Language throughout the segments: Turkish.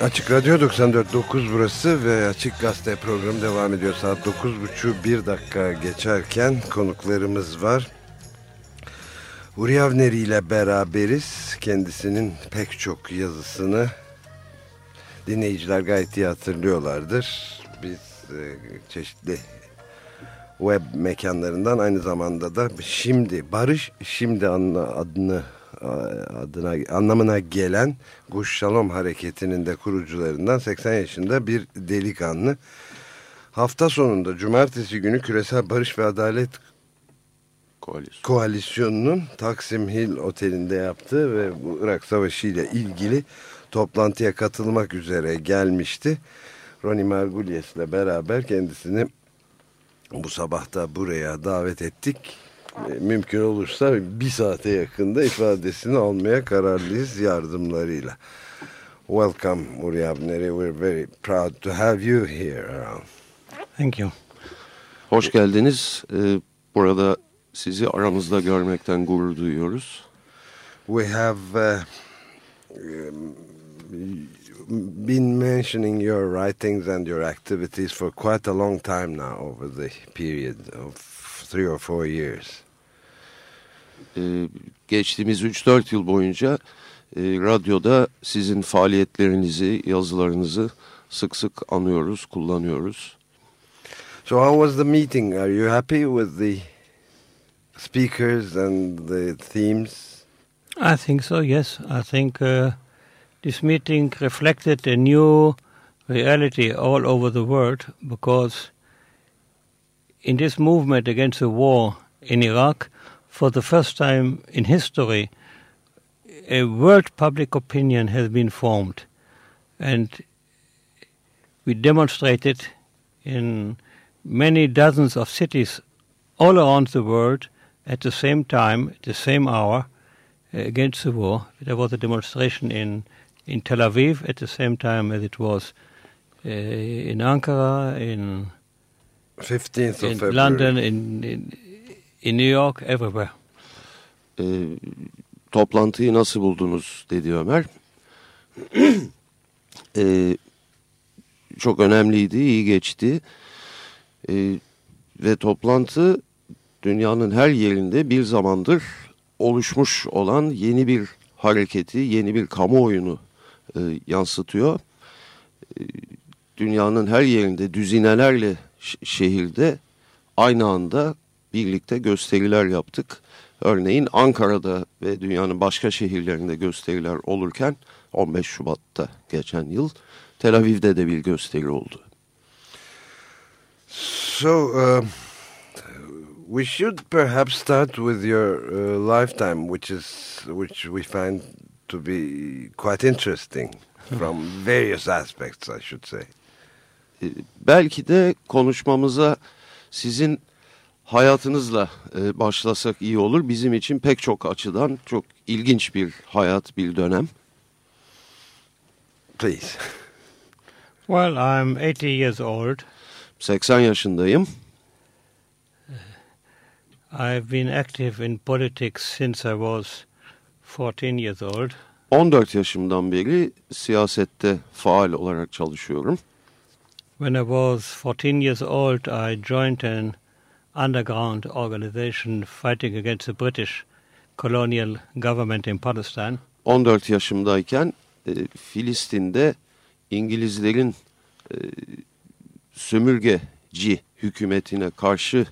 Açık Radyo 94.9 burası ve Açık Gazete programı devam ediyor. Saat 9.30 bir dakika geçerken konuklarımız var. Uri Avneri ile beraberiz. Kendisinin pek çok yazısını dinleyiciler gayet iyi hatırlıyorlardır. Biz e, çeşitli web mekanlarından aynı zamanda da şimdi Barış Şimdi adını adına anlamına gelen Guş Shalom hareketinin de kurucularından 80 yaşında bir delikanlı. Hafta sonunda cumartesi günü Küresel Barış ve Adalet Koalisyon. Koalisyonu'nun Taksim Hill Oteli'nde yaptığı ve bu Irak Savaşı ile ilgili toplantıya katılmak üzere gelmişti. Ronnie Margulies ile beraber kendisini bu sabah da buraya davet ettik mümkün olursa bir saate yakında ifadesini almaya kararlıyız yardımlarıyla. Welcome Uri Abneri. We're very proud to have you here around. Thank you. Hoş geldiniz. Ee, burada sizi aramızda görmekten gurur duyuyoruz. We have uh, been mentioning your writings and your activities for quite a long time now over the period of three or four years. Ee, geçtiğimiz 3-4 yıl boyunca e, radyoda sizin faaliyetlerinizi, yazılarınızı sık sık anıyoruz, kullanıyoruz. So how was the meeting? Are you happy with the speakers and the themes? I think so, yes. I think uh, this meeting reflected a new reality all over the world because in this movement against the war in Iraq, for the first time in history, a world public opinion has been formed. And we demonstrated in many dozens of cities all around the world at the same time, at the same hour, against the war. There was a demonstration in, in Tel Aviv at the same time as it was uh, in Ankara, in 15th of in February. London, in, in in New York, everywhere. E, toplantıyı nasıl buldunuz dedi Ömer. e, çok önemliydi, iyi geçti. E, ve toplantı dünyanın her yerinde bir zamandır oluşmuş olan yeni bir hareketi, yeni bir kamuoyunu e, yansıtıyor. E, dünyanın her yerinde düzinelerle şehirde aynı anda birlikte gösteriler yaptık. Örneğin Ankara'da ve dünyanın başka şehirlerinde gösteriler olurken 15 Şubat'ta geçen yıl Tel Aviv'de de bir gösteri oldu. So uh, we should perhaps start with your uh, lifetime, which is which we find to be quite interesting from various aspects, I should say. Ee, belki de konuşmamıza sizin hayatınızla e, başlasak iyi olur. Bizim için pek çok açıdan çok ilginç bir hayat, bir dönem. Please. Well, I'm 80 years old. 80 yaşındayım. I've been active in politics since I was 14 years old. 14 yaşımdan beri siyasette faal olarak çalışıyorum. When I was 14 years old, I joined an underground organization fighting against the British colonial government in Palestine. 14 yaşımdayken e, Filistin'de İngilizlerin e, sömürgeci hükümetine karşı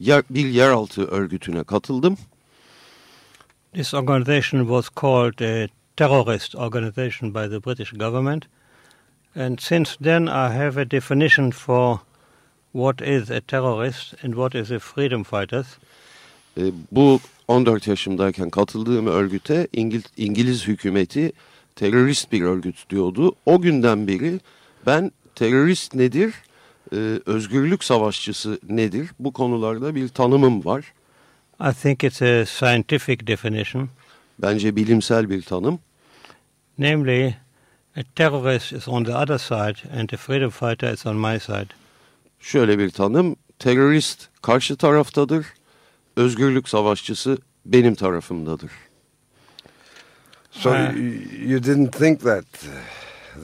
yer, bir yeraltı örgütüne katıldım. This organization was called a terrorist organization by the British government. And since then I have a definition for what is a terrorist and what is a freedom fighter. E, bu 14 yaşımdayken katıldığım örgüte İngil İngiliz hükümeti terörist bir örgüt diyordu. O günden beri ben terörist nedir, e, özgürlük savaşçısı nedir bu konularda bir tanımım var. I think it's a scientific definition. Bence bilimsel bir tanım. Namely, a terrorist is on the other side and a freedom fighter is on my side. Şöyle bir tanım, terörist karşı taraftadır, özgürlük savaşçısı benim tarafımdadır. So you, you didn't think that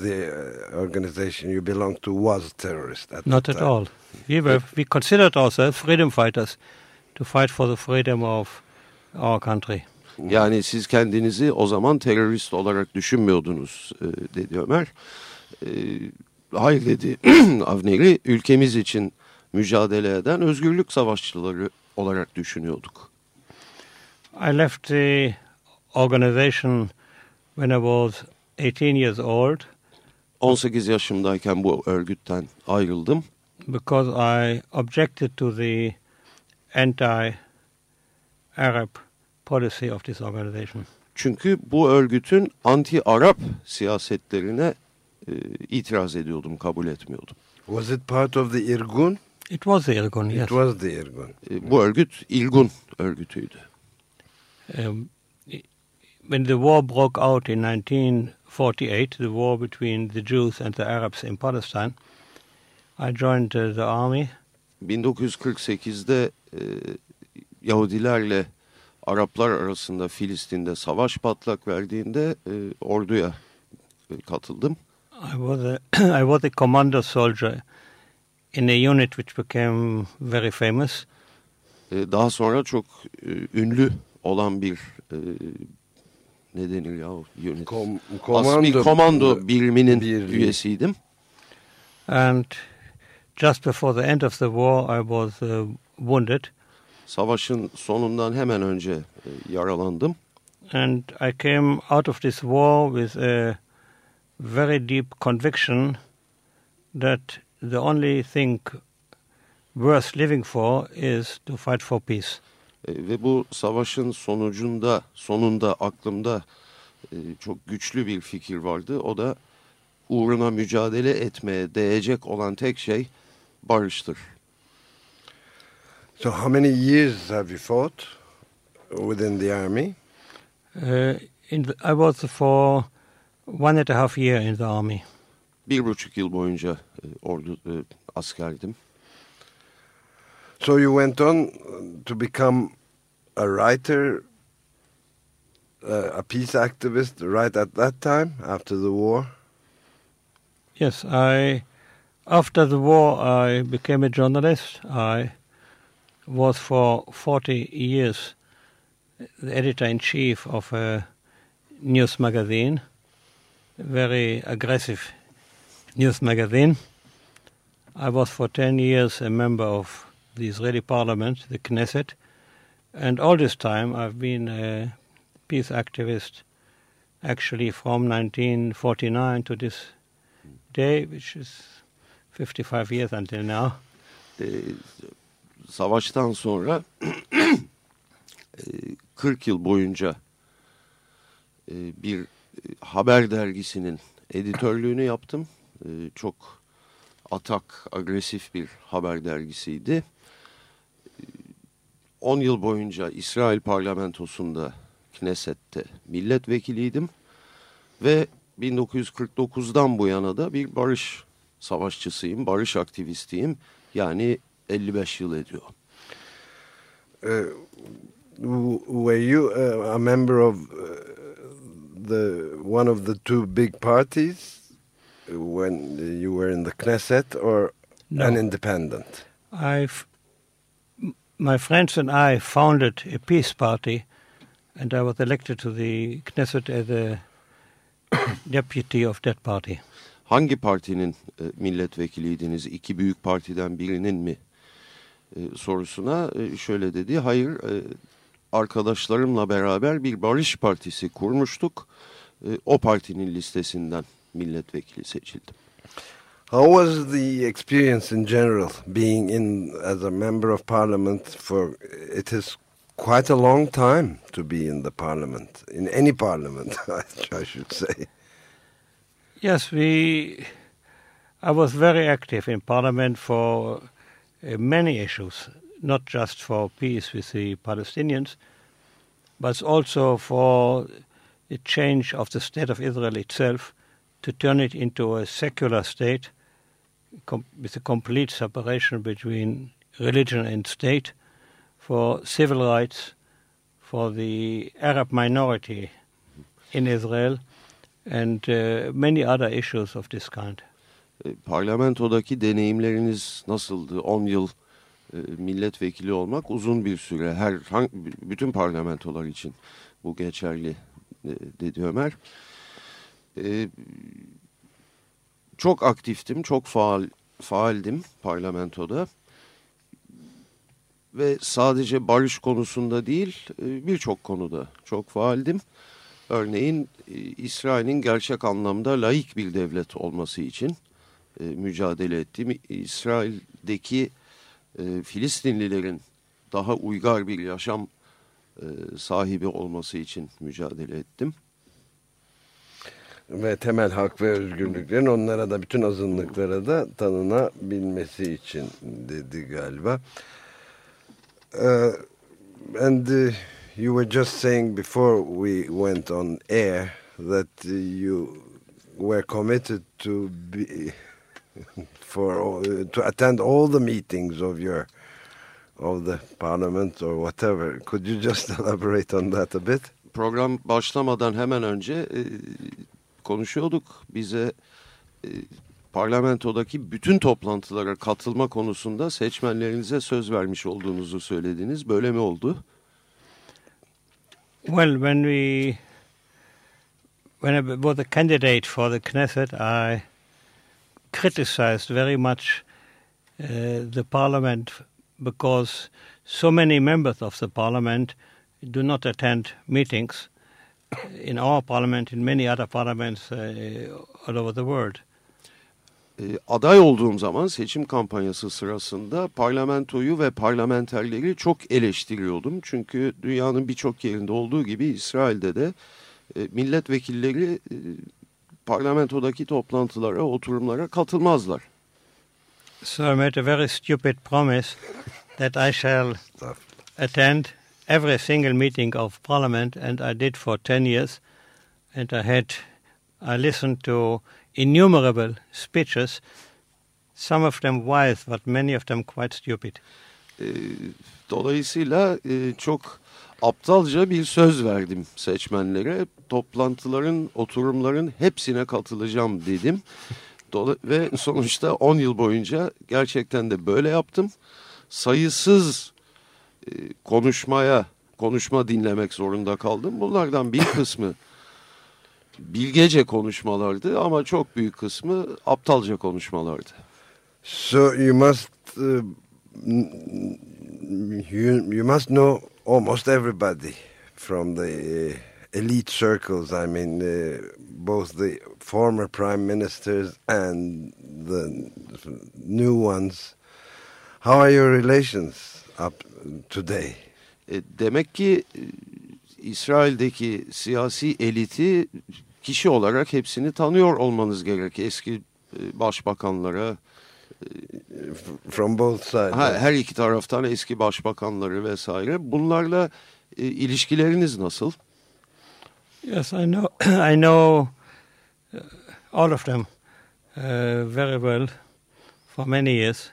the uh, organization you belong to was terrorist at Not at time. all. We were we considered ourselves freedom fighters to fight for the freedom of our country. Yani siz kendinizi o zaman terörist olarak düşünmüyordunuz e, dedi Ömer. E, hayır dedi Avneri ülkemiz için mücadele eden özgürlük savaşçıları olarak düşünüyorduk. I left the organization when I was 18 years old 18 yaşımdayken bu örgütten ayrıldım. because I objected to the anti-Arab policy of this organization. Çünkü bu örgütün anti-Arap siyasetlerine e, itiraz ediyordum, kabul etmiyordum. Was it part of the Irgun? It was the Irgun, It yes. was the Irgun. E, bu örgüt İlgun örgütüydü. Um, when the war broke out in 1948, the war between the Jews and the Arabs in Palestine, I joined uh, the army 1948'de e, Yahudilerle Araplar arasında Filistin'de savaş patlak verdiğinde e, orduya e, katıldım. I was a I was a commando soldier in a unit which became very famous. E, daha sonra çok e, ünlü olan bir e, ne denir ya unit? Kom As- bir komando biriminin birliği. üyesiydim. And just before the end of the war, I was uh, wounded, Savaşın sonundan hemen önce e, yaralandım. and I came out of this war with a very deep conviction that the only thing worth living for is to fight for peace. E, ve bu savaşın sonucunda sonunda aklımda e, çok güçlü bir fikir vardı. O da uğruna mücadele etmeye değecek olan tek şey barıştır. So how many years have you fought within the army? Uh, in the, I was for one and a half year in the army. Bir buçuk yıl boyunca e, ordu e, askerdim. So you went on to become a writer, uh, a peace activist right at that time after the war? Yes, I. After the war, I became a journalist. I was for 40 years the editor in chief of a news magazine, very aggressive news magazine. I was for 10 years a member of the Israeli parliament, the Knesset, and all this time I've been a peace activist actually from 1949 to this day, which is 55 years until now. E, savaştan sonra e, 40 yıl boyunca e, bir e, haber dergisinin editörlüğünü yaptım. E, çok atak, agresif bir haber dergisiydi. E, 10 yıl boyunca İsrail parlamentosunda Knesset'te milletvekiliydim ve 1949'dan bu yana da bir barış savaşçısıyım, barış aktivistiyim. Yani 55 yıl ediyor. Uh, were you uh, a member of uh, the one of the two big parties when you were in the Knesset or No. an independent? M- my friends and I founded a peace party, and I was elected to the Knesset as a deputy of that party. Hangi partinin e, milletvekiliydiniz? İki büyük partiden birinin mi? E, sorusuna e, şöyle dedi. Hayır, e, arkadaşlarımla beraber bir barış partisi kurmuştuk. E, o partinin listesinden milletvekili seçildim. How was the experience in general being in as a member of parliament for it is quite a long time to be in the parliament in any parliament I should say Yes, we. I was very active in Parliament for many issues, not just for peace with the Palestinians, but also for the change of the state of Israel itself to turn it into a secular state com- with a complete separation between religion and state, for civil rights, for the Arab minority in Israel, and uh, many other issues of this kind. E, parlamentodaki deneyimleriniz nasıldı? 10 yıl e, milletvekili olmak uzun bir süre. Her hangi, bütün parlamentolar için bu geçerli e, dedi Ömer. Çok aktiftim, çok faal faaldim parlamentoda. Ve sadece barış konusunda değil, birçok konuda çok faaldim. Örneğin İsrail'in gerçek anlamda laik bir devlet olması için e, mücadele ettim. İsrail'deki e, Filistinlilerin daha uygar bir yaşam e, sahibi olması için mücadele ettim. Ve temel hak ve özgürlüklerin onlara da bütün azınlıklara da tanınabilmesi için dedi galiba. Uh, and uh, you were just saying before we went on air that uh, you were committed to be for uh, to attend all the meetings of your of the parliament or whatever. Could you just elaborate on that a bit? Program başlamadan hemen önce e, konuşuyorduk. Bize e, parlamentodaki bütün toplantılara katılma konusunda seçmenlerinize söz vermiş olduğunuzu söylediniz. Böyle mi oldu? Well, when we when I was a candidate for the Knesset, I criticized very much uh, the parliament because so many members of the parliament do not attend meetings in our parliament, in many other parliaments uh, all over the world. E, aday olduğum zaman seçim kampanyası sırasında parlamentoyu ve parlamenterleri çok eleştiriyordum. Çünkü dünyanın birçok yerinde olduğu gibi İsrail'de de e, milletvekilleri e, parlamentodaki toplantılara, oturumlara katılmazlar. So I made a very stupid promise that I shall attend every single meeting of parliament, and I did for 10 years. And I had, I listened to innumerable speeches, some of them wise, but many of them quite stupid. E, dolayısıyla e, çok aptalca bir söz verdim seçmenlere. Toplantıların, oturumların hepsine katılacağım dedim. Ve sonuçta 10 yıl boyunca gerçekten de böyle yaptım. Sayısız e, konuşmaya, konuşma dinlemek zorunda kaldım. Bunlardan bir kısmı bilgece konuşmalardı ama çok büyük kısmı aptalca konuşmalardı. So you must uh, you, you must know almost everybody from the uh, elite circles. I mean, uh, both the former prime ministers and the new ones. How are your relations up today? E, demek ki e, İsrail'deki siyasi eliti kişi olarak hepsini tanıyor olmanız gerek. Eski e, başbakanlara, From both sides. ha, her iki taraftan eski başbakanları vesaire. Bunlarla e, ilişkileriniz nasıl? Yes, I know. I know uh, all of them uh, very well for many years.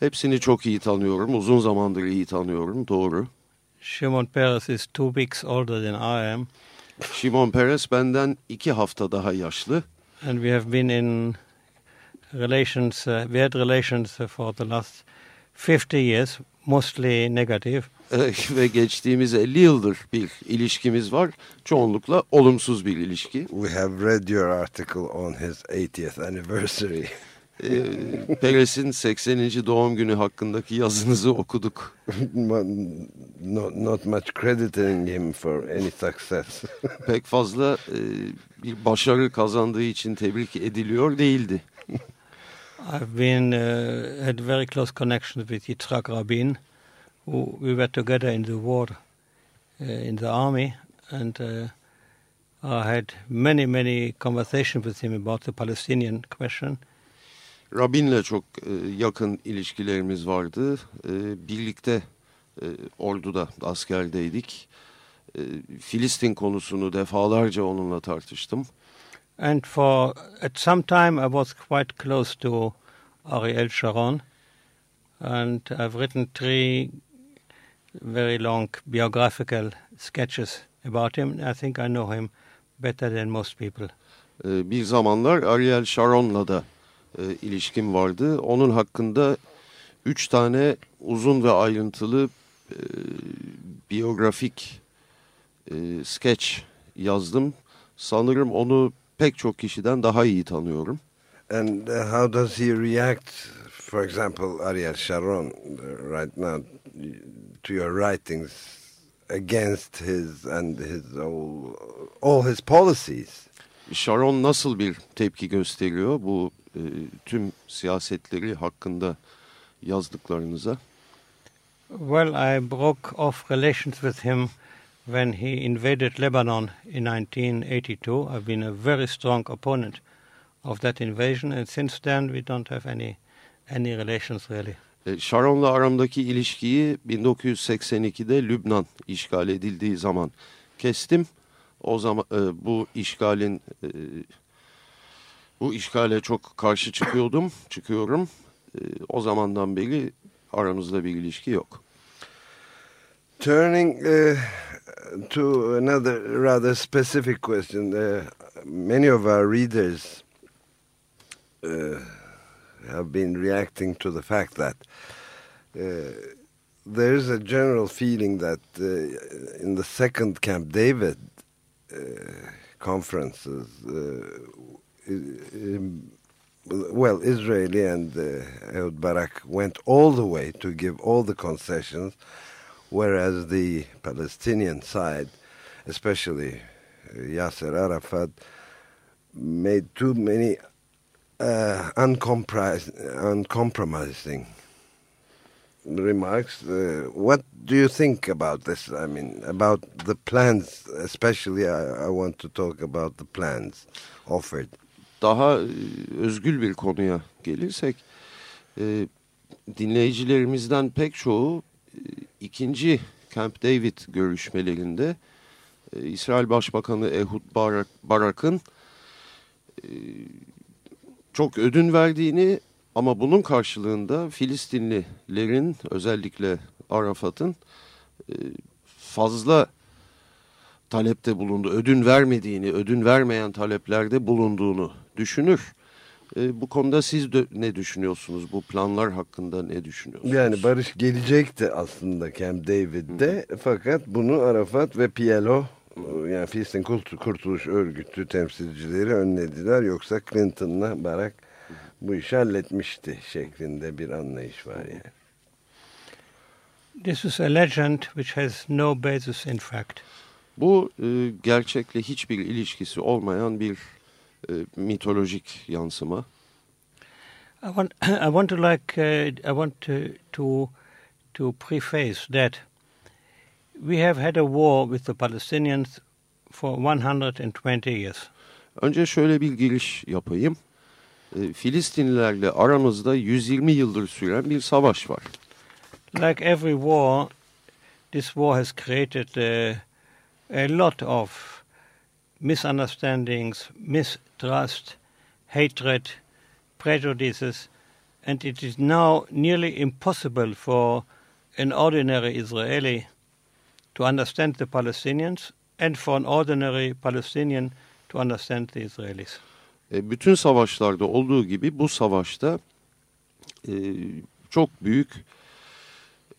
Hepsini çok iyi tanıyorum. Uzun zamandır iyi tanıyorum. Doğru. Shimon Peres is two weeks older than I am, Şimon Peres benden iki hafta daha yaşlı. and we have been in relations. Uh, we had relations uh, for the last 50 years, mostly negative. E, ve geçtiğimiz 50 yıldır bir ilişkimiz var. Çoğunlukla olumsuz bir ilişki. We have read your article on his 80th anniversary. E, Peres'in 80. doğum günü hakkındaki yazınızı okuduk. not, not much crediting him for any success. Pek fazla e, bir başarı kazandığı için tebrik ediliyor değildi. I've been uh, had very close connections with Yitzhak Rabin, who we were together in the war uh, in the army, and uh, I had many many conversations with him about the Palestinian question. Rabin'le çok e, yakın ilişkilerimiz vardı. E, birlikte e, orduda askerdeydik. Filistin konusunu defalarca onunla tartıştım. And for at some time I was quite close to Ariel Sharon, and I've written three very long biographical sketches about him. I think I know him better than most people. E, bir zamanlar Ariel Sharon'la da e, ilişkim vardı. Onun hakkında üç tane uzun ve ayrıntılı e, biyografik e, sketch yazdım. Sanırım onu pek çok kişiden daha iyi tanıyorum. And uh, how does he react, for example, Ariel Sharon, uh, right now, to your writings against his and his all, all his policies? Sharon nasıl bir tepki gösteriyor bu e, tüm siyasetleri hakkında yazdıklarınıza? Well, I broke off relations with him when he invaded Lebanon in 1982. I've been a very strong opponent of that invasion, and since then we don't have any any relations really. E, Sharon'la aramdaki ilişkiyi 1982'de Lübnan işgal edildiği zaman kestim. O zaman e, bu işgalin e, bu işgale çok karşı çıkıyordum, çıkıyorum. E, o zamandan beri aramızda bir ilişki yok. Turning uh, to another rather specific question, uh, many of our readers uh, have been reacting to the fact that uh, there is a general feeling that uh, in the second Camp David uh, conferences, uh, well, Israeli and Ehud Barak went all the way to give all the concessions, whereas the Palestinian side, especially uh, Yasser Arafat, made too many uh, uncompromising remarks. Uh, what do you think about this? I mean, about the plans, especially I, I want to talk about the plans offered. Daha e, özgül bir konuya gelirsek, e, dinleyicilerimizden pek çoğu ikinci Camp David görüşmelerinde e, İsrail Başbakanı Ehud Barak, Barak'ın e, çok ödün verdiğini ama bunun karşılığında Filistinlilerin özellikle Arafat'ın e, fazla talepte bulundu, ödün vermediğini, ödün vermeyen taleplerde bulunduğunu düşünür. E, bu konuda siz de ne düşünüyorsunuz? Bu planlar hakkında ne düşünüyorsunuz? Yani barış gelecekti aslında Camp David'de fakat bunu Arafat ve PLO yani Filistin Kurtuluş Örgütü temsilcileri önlediler. Yoksa Clinton'la Barak bu işi halletmişti şeklinde bir anlayış var yani. This is a legend which has no basis in fact. Bu e, gerçekle hiçbir ilişkisi olmayan bir e, mitolojik yansıma. I want, I want to like, uh, I want to, to, to preface that we have had a war with the Palestinians for 120 years. Önce şöyle bir giriş yapayım. E, Filistinlilerle aramızda 120 yıldır süren bir savaş var. Like every war, this war has created uh, a lot of misunderstandings, mistrust, hatred, prejudices, and it is now nearly impossible for an ordinary Israeli to understand the Palestinians and for an ordinary Palestinian to understand the Israelis. E, bütün savaşlarda olduğu gibi bu savaşta e, çok büyük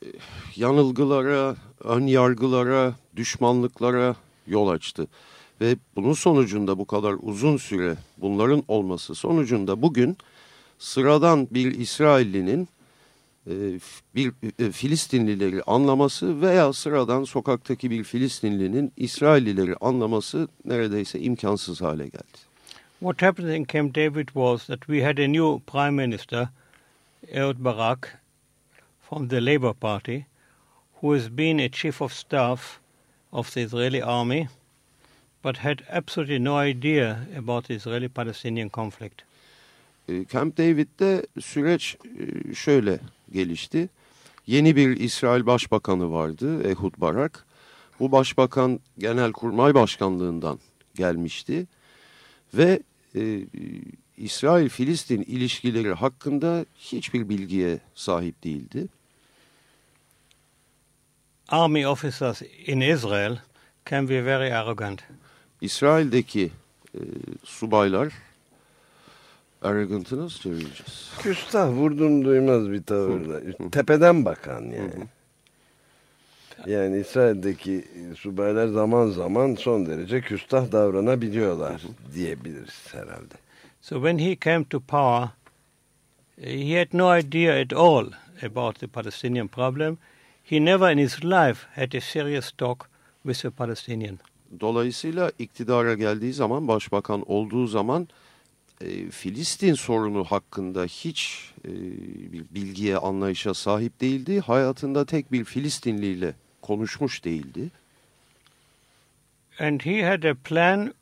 e, yanılgılara, ön yargılara, düşmanlıklara yol açtı. Ve bunun sonucunda bu kadar uzun süre bunların olması sonucunda bugün sıradan bir İsraillinin e, bir e, Filistinlileri anlaması veya sıradan sokaktaki bir Filistinlinin İsraillileri anlaması neredeyse imkansız hale geldi. What happened in Camp David was that we had a new prime minister, Ehud Barak, from the Labour Party, who has been a chief of staff of the Israeli army, but had absolutely no idea about the Israeli-Palestinian conflict. E, Camp David'de süreç e, şöyle gelişti. Yeni bir İsrail Başbakanı vardı, Ehud Barak. Bu başbakan Genelkurmay Başkanlığından gelmişti ve e, İsrail-Filistin ilişkileri hakkında hiçbir bilgiye sahip değildi. Army officers in Israel can be very arrogant. İsrail'deki subaylar arrogant'ı nasıl çevireceğiz? Küstah vurdum duymaz bir tavırla. Tepeden bakan yani. Yani İsrail'deki subaylar zaman zaman son derece küstah davranabiliyorlar diyebiliriz herhalde. So when he came to power, he had no idea at all about the Palestinian problem. He never in his life had a serious talk with a Palestinian. Dolayısıyla iktidara geldiği zaman, başbakan olduğu zaman e, Filistin sorunu hakkında hiç e, bir bilgiye, anlayışa sahip değildi. Hayatında tek bir Filistinliyle konuşmuş değildi. And he had a plan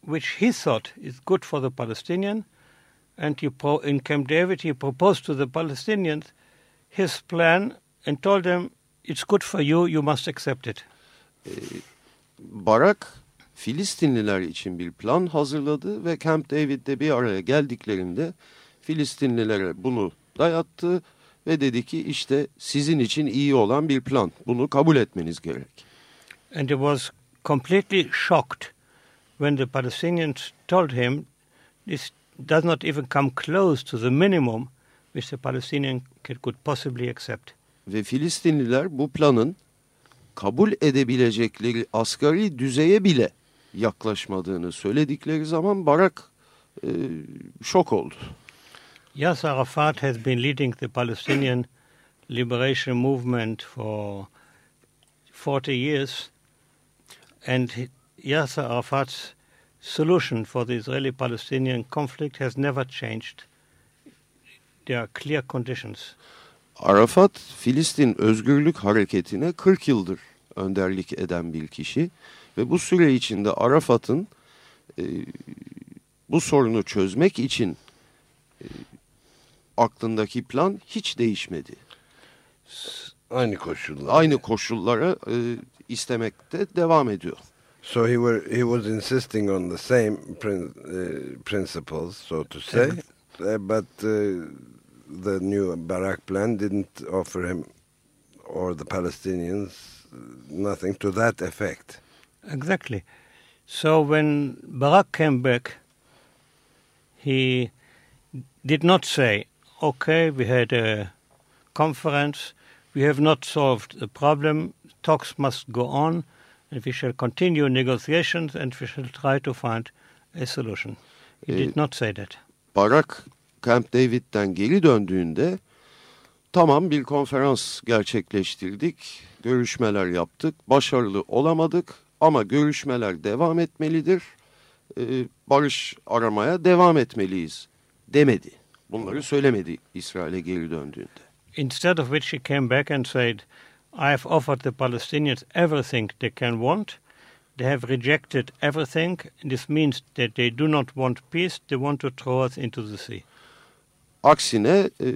which he thought is good for the Palestinian. And he pro in Camp David, he proposed to the Palestinians his plan and told them, it's good for you, you must accept it. E, Barak Filistinliler için bir plan hazırladı ve Camp David'de bir araya geldiklerinde Filistinlilere bunu dayattı ve dedi ki işte sizin için iyi olan bir plan. Bunu kabul etmeniz gerek. And he was completely shocked when the Palestinians told him this does not even come close to the minimum which the Palestinian could possibly accept. Ve Filistinliler bu planın kabul edebilecekleri asgari düzeye bile yaklaşmadığını söyledikleri zaman Barak e, şok oldu. Yasser Arafat has been leading the Palestinian liberation movement for 40 years, and Yasser Arafat's solution for the Israeli-Palestinian conflict has never changed. There are clear conditions. Arafat, Filistin Özgürlük Hareketi'ne 40 yıldır önderlik eden bir kişi ve bu süre içinde Arafat'ın e, bu sorunu çözmek için e, aklındaki plan hiç değişmedi. Aynı koşullar. Aynı koşullara e, istemekte devam ediyor. So he were he was insisting on the same prin, uh, principles, so to say, uh, but uh, the new Barak plan didn't offer him or the Palestinians nothing to that effect. Exactly. So when Barak came back, he did not say, okay, we had a conference, we have not solved the problem, talks must go on, and we shall continue negotiations and we shall try to find a solution. He Eh, did not say that. Barak Camp David'den geri döndüğünde tamam bir konferans gerçekleştirdik, görüşmeler yaptık, başarılı olamadık ama görüşmeler devam etmelidir, e, barış aramaya devam etmeliyiz demedi. Bunları söylemedi İsrail'e geri döndüğünde. Instead of which he came back and said, I have offered the Palestinians everything they can want. They have rejected everything. This means that they do not want peace, they want to throw us into the sea. Aksine e,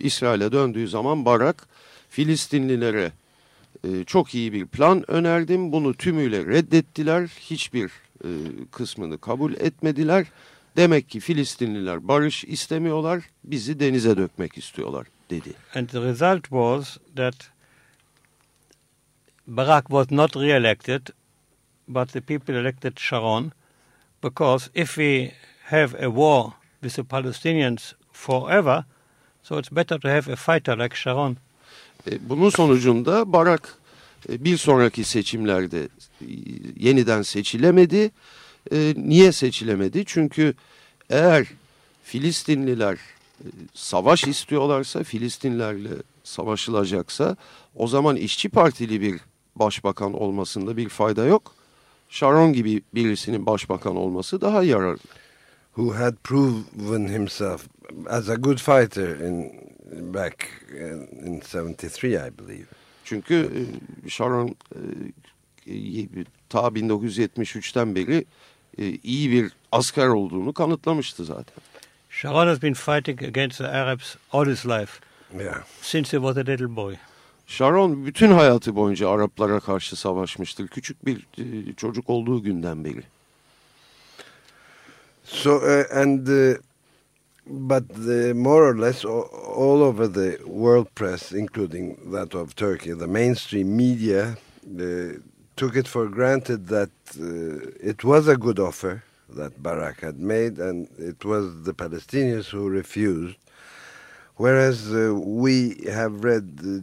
İsrail'e döndüğü zaman Barak Filistinlilere e, çok iyi bir plan önerdim. Bunu tümüyle reddettiler. Hiçbir e, kısmını kabul etmediler. Demek ki Filistinliler barış istemiyorlar, bizi denize dökmek istiyorlar dedi. And the result was that Barak was not re-elected, but the people elected Sharon, because if we have a war with the Palestinians forever, so it's better to have a fighter like Sharon. E, bunun sonucunda Barak e, bir sonraki seçimlerde e, yeniden seçilemedi. Niye seçilemedi? Çünkü eğer Filistinliler savaş istiyorlarsa, Filistinlerle savaşılacaksa o zaman işçi partili bir başbakan olmasında bir fayda yok. Sharon gibi birisinin başbakan olması daha yararlı. Who had proven himself as a good fighter in back in, in 73, I believe. Çünkü e, Sharon e, e, ta 1973'ten beri iyi bir asker olduğunu kanıtlamıştı zaten. Sharon has been fighting against the Arabs all his life, Yeah. since he was a little boy. Sharon bütün hayatı boyunca Araplara karşı savaşmıştır. Küçük bir çocuk olduğu günden beri. So uh, and uh, but the, more or less all, all over the world press, including that of Turkey, the mainstream media uh, took it for granted that uh, it was a good offer that Barak had made, and it was the Palestinians who refused. Whereas uh, we have read uh,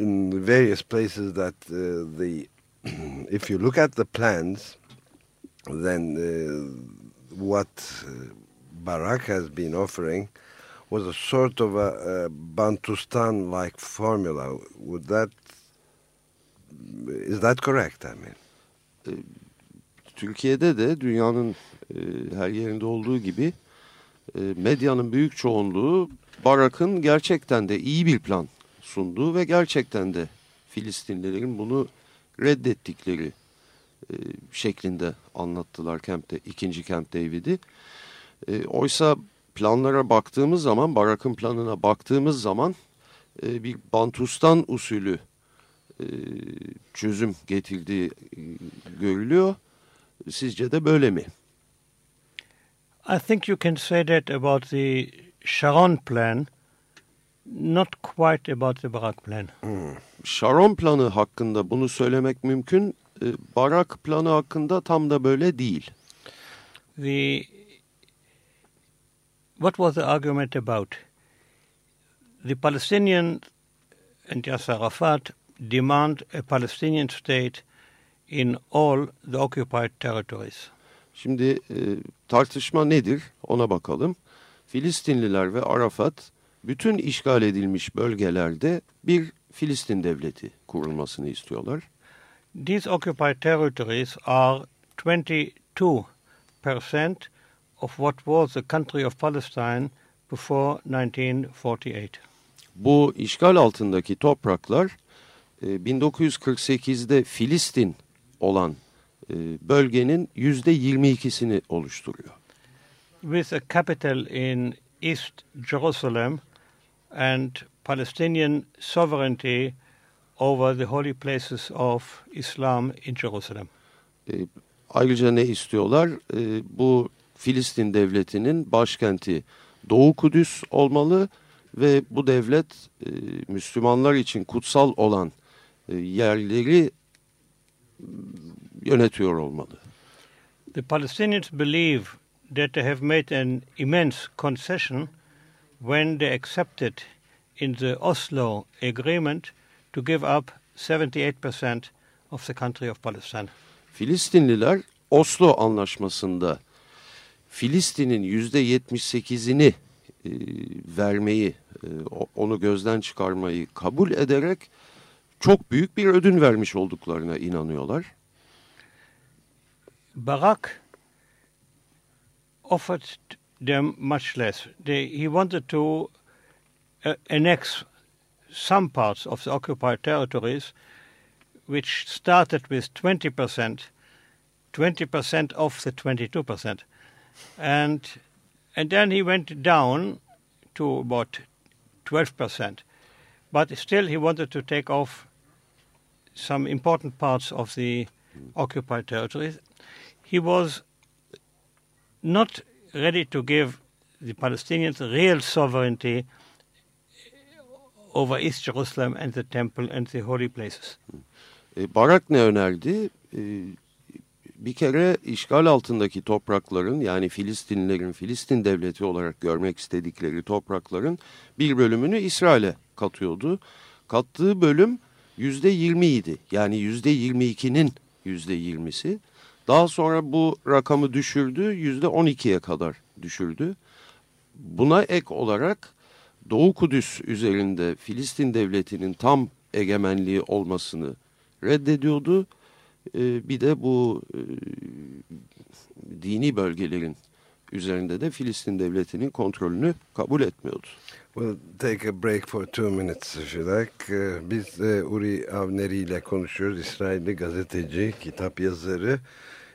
in various places that the if you look at the plans, then uh, what uh, Barak has been offering was a sort of a, a Bantustan-like formula. Would that is that correct? I mean, Türkiye'de de dünyanın e, her yerinde olduğu gibi e, medyanın büyük çoğunluğu Barak'ın gerçekten de iyi bir plan sunduğu ve gerçekten de Filistinlilerin bunu reddettikleri e, şeklinde anlattılar Camp'te, ikinci Camp David'i. E, oysa planlara baktığımız zaman, Barak'ın planına baktığımız zaman e, bir Bantustan usulü e, çözüm getirdiği e, görülüyor. Sizce de böyle mi? I think you can say that about the Sharon plan, not quite about the Barak plan. Sharon planı hakkında bunu söylemek mümkün. E, Barak planı hakkında tam da böyle değil. The what was the argument about? The Palestinian and Yasser Arafat demand a Palestinian state in all the occupied territories. Şimdi e, tartışma nedir ona bakalım. Filistinliler ve Arafat bütün işgal edilmiş bölgelerde bir Filistin devleti kurulmasını istiyorlar. These occupied territories are 22% of what was the country of Palestine before 1948. Bu işgal altındaki topraklar e, 1948'de Filistin olan e, bölgenin yüzde 22'sini oluşturuyor. With a capital in East Jerusalem and Palestinian sovereignty over the holy places of Islam in Jerusalem. E, ayrıca ne istiyorlar? E, bu Filistin devletinin başkenti Doğu Kudüs olmalı ve bu devlet e, Müslümanlar için kutsal olan e, yerleri yönetiyor olmalı. The Palestinians believe that they have made an immense concession when they accepted in the Oslo agreement to give up 78% of the country of Palestine. Filistinliler Oslo anlaşmasında Filistin'in yüzde 78'ini e, vermeyi, e, onu gözden çıkarmayı kabul ederek çok büyük bir ödün vermiş olduklarına inanıyorlar. Barak offered them much less. They, he wanted to uh, annex some parts of the occupied territories, which started with 20%, 20% of the 22%. And, and then he went down to about 12%. But still, he wanted to take off some important parts of the occupied territories. He was not ready to give the Palestinians real sovereignty over East Jerusalem and the temple and the holy places. E, Barak ne önerdi? E, bir kere işgal altındaki toprakların yani Filistinlilerin Filistin devleti olarak görmek istedikleri toprakların bir bölümünü İsrail'e katıyordu. Kattığı bölüm yüzde yirmi idi. Yani yüzde yirmi ikinin yüzde yirmisi. Daha sonra bu rakamı düşürdü, yüzde on ikiye kadar düşürdü. Buna ek olarak Doğu Kudüs üzerinde Filistin devletinin tam egemenliği olmasını reddediyordu. Ee, bir de bu e, dini bölgelerin üzerinde de Filistin devletinin kontrolünü kabul etmiyordu. We'll take a break for two minutes if you like. Biz Uri Avneri ile konuşuyoruz. İsrailli gazeteci, kitap yazarı,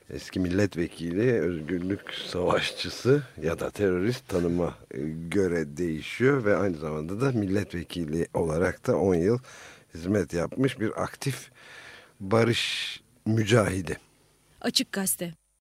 eski milletvekili, özgürlük savaşçısı ya da terörist tanıma e, göre değişiyor ve aynı zamanda da milletvekili olarak da 10 yıl hizmet yapmış bir aktif barış mücahidi. Açık Gazete